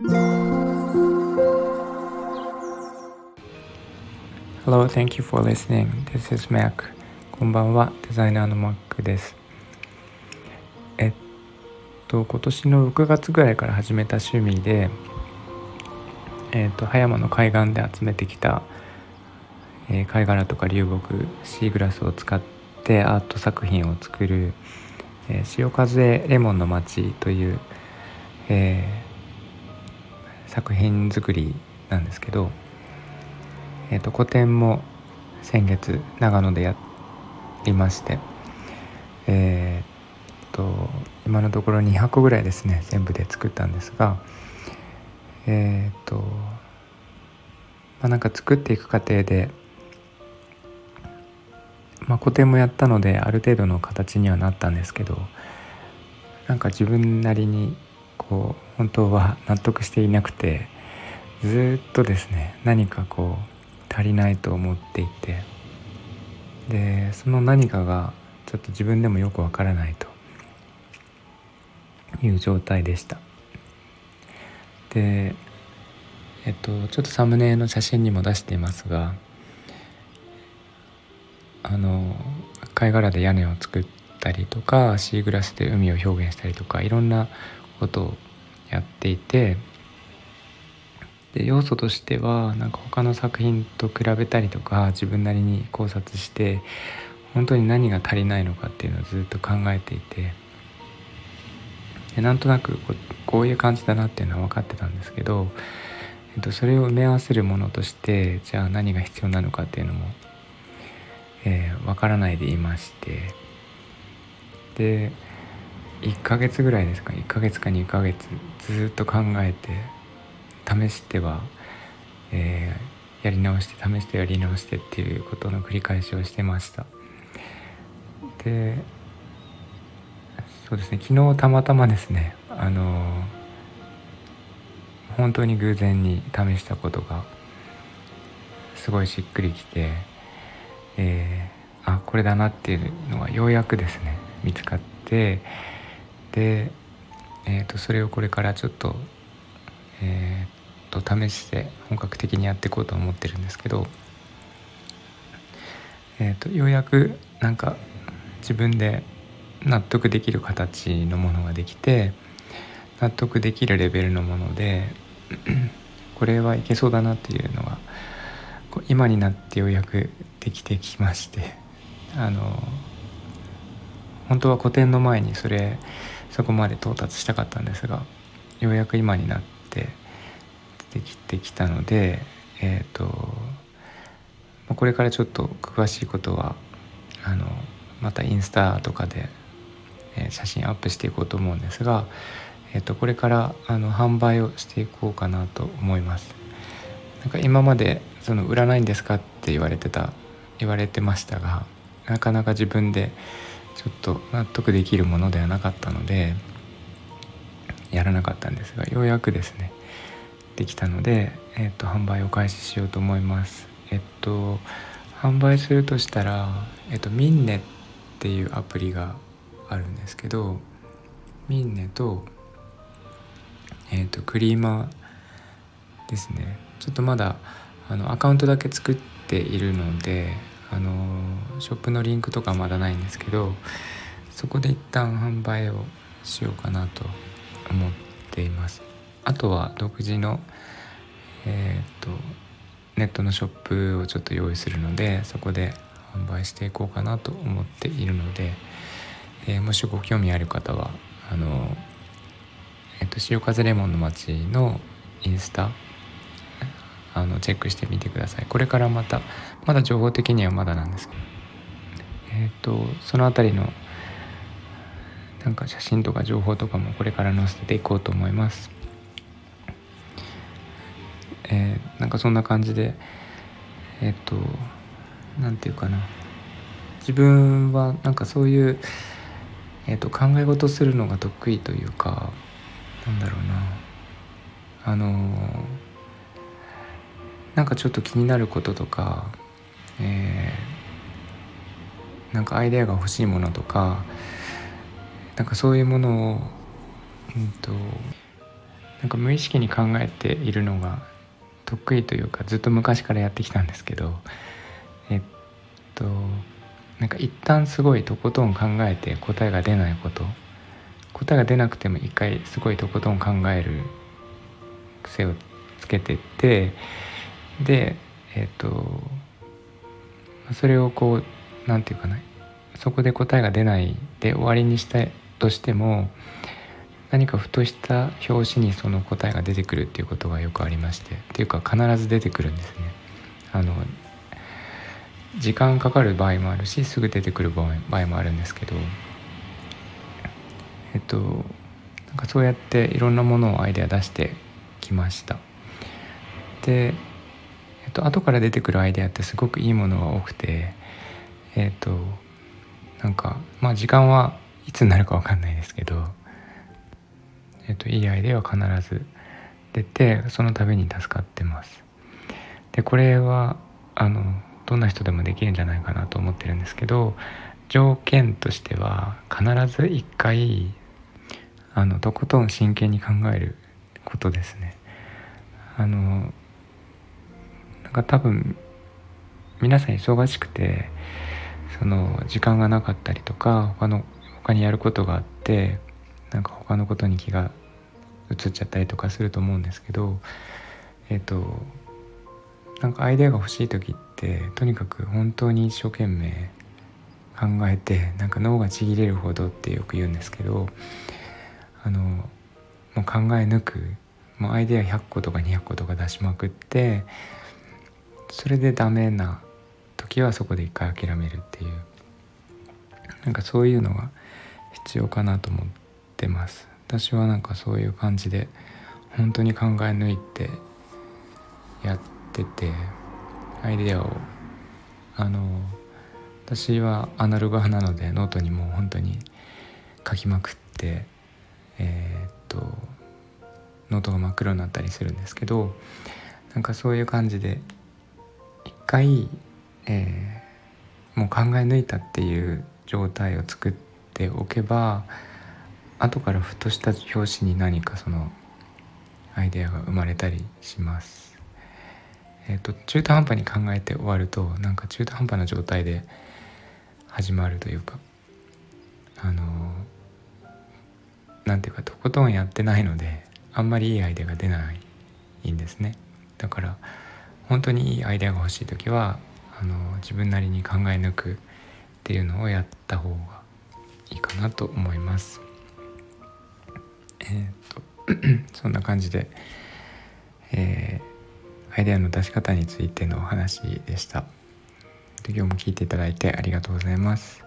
Hello, thank you for listening. This is Mac. こんばんは、デザイナーの Mac です。えっと、今年の6月ぐらいから始めた趣味で、えっと、葉山の海岸で集めてきた、えー、貝殻とか流木、シーグラスを使ってアート作品を作る、えー、潮風レモンの街という、えー作品作りなんですけど、えーと、個展も先月長野でやりましてえっ、と今のところ2 0個ぐらいですね全部で作ったんですがえっ、とまあなんか作っていく過程でまあ個展もやったのである程度の形にはなったんですけどなんか自分なりにこう本当は納得していなくてずっとですね何かこう足りないと思っていてでその何かがちょっと自分でもよくわからないという状態でした。でえっとちょっとサムネの写真にも出していますがあの貝殻で屋根を作ったりとかシーグラスで海を表現したりとかいろんなことをやっていてで要素としてはなんか他の作品と比べたりとか自分なりに考察して本当に何が足りないのかっていうのをずっと考えていてでなんとなくこうこういう感じだなっていうのは分かってたんですけど、えっと、それを埋め合わせるものとしてじゃあ何が必要なのかっていうのも、えー、分からないでいましてで1ヶ月ぐらいですか？1ヶ月か2ヶ月ずっと考えて試しては、えー、やり直して試してやり直してっていうことの繰り返しをしてました。でそうですね。昨日たまたまですねあの本当に偶然に試したことがすごいしっくりきて、えー、あこれだなっていうのがようやくですね見つかってで、えー、とそれをこれからちょっと,、えー、と試して本格的にやっていこうと思ってるんですけど、えー、とようやくなんか自分で納得できる形のものができて納得できるレベルのもので これはいけそうだなっていうのが今になってようやくできてきましてあの本当は個展の前にそれそこまで到達したかったんですがようやく今になってできてきたのでえっ、ー、とこれからちょっと詳しいことはあのまたインスタとかで、え写真アップしていこうと思うんですが、えー、とこれからあの販売をしていこうかなと思います。なんか今までその売らないんですかって言われてた言われてましたがなかなか自分でちょっと納得できるものではなかったのでやらなかったんですがようやくですねできたので、えっと、販売を開始しようと思います。えっと販売するとしたら、えっと、ミンネっていうアプリがあるんですけどミンネとえっとクリーマーですね。ちょっとまだあのアカウントだけ作っているのであのショップのリンクとかまだないんですけどそこで一旦販売をしようかなと思っています。あとは独自のえっ、とネットのショップをちょっと用意するのでそこで販売していこうかなと思っているので、えー、もしご興味ある方はあのえっ、と潮風レモンの街のインスタあのチェックしてみてください。これからまたまだ情報的にはまだなんですけど。えっ、ー、とその辺りのなんか写真とか情報とかもこれから載せていこうと思います。えー、なんかそんな感じでえっ、ー、と何て言うかな。自分はなんかそういう、えーと、考え事するのが得意というかなんだろうな。あのーなんかちょっと気になることとか、えー、なんかアイデアが欲しいものとかなんかそういうものを、うんと、なんか無意識に考えているのが得意というかずっと昔からやってきたんですけどえっとなんか一旦すごいとことん考えて答えが出ないこと答えが出なくても一回すごいとことん考える癖をつけてってでえっとそれをこう何て言うかなそこで答えが出ないで終わりにしたとしても何かふとした表紙にその答えが出てくるっていうことがよくありましてっていうか必ず出てくるんですね。あの時間かかる場合もあるしすぐ出てくる場合もあるんですけどえっとなんかそうやっていろんなものをアイデア出してきました。で、えっと後から出てくるアイデアってすごくいいものが多くてえっとなんかまあ時間はいつになるか分かんないですけどえーと、いいアイデアは必ず出てその度に助かってます。でこれはあのどんな人でもできるんじゃないかなと思ってるんですけど条件としては必ず一回あのとことん真剣に考えることですね。あのなんか多分皆さん忙しくてその時間がなかったりとか他の他にやることがあってなんか他のことに気が移っちゃったりとかすると思うんですけどえっ、ー、となんかアイデアが欲しい時ってとにかく本当に一生懸命考えてなんか脳がちぎれるほどってよく言うんですけどあのもう考え抜くもうアイデア100個とか200個とか出しまくってそれでダメな時はそこで一回諦めるっていう。なんかそういうのが必要かなと思ってます。私はなんかそういう感じで本当に考え抜いてやっててアイデアをあの私はアナログ派なのでノートにもう本当に書きまくってえー、っとノートが真っ黒になったりするんですけどなんかそういう感じで回、えー、もう考え抜いたっていう状態を作っておけば後からふとした表紙に何かそのアイデアが生まれたりします。えーと、中途半端に考えて終わるとなんか中途半端な状態で始まるというかあのなんていうかとことんやってないのであんまりいいアイデアが出ないんですねだから本当にいいアイデアが欲しい時はあの自分なりに考え抜くっていうのをやった方がいいかなと思います。えー、っと そんな感じで、えー、アイデアの出し方についてのお話でした。今日も聞いていただいてありがとうございます。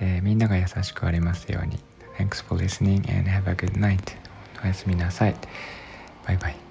えー、みんなが優しくありますように。Thanks for listening and have a good night. おやすみなさい。バイバイ。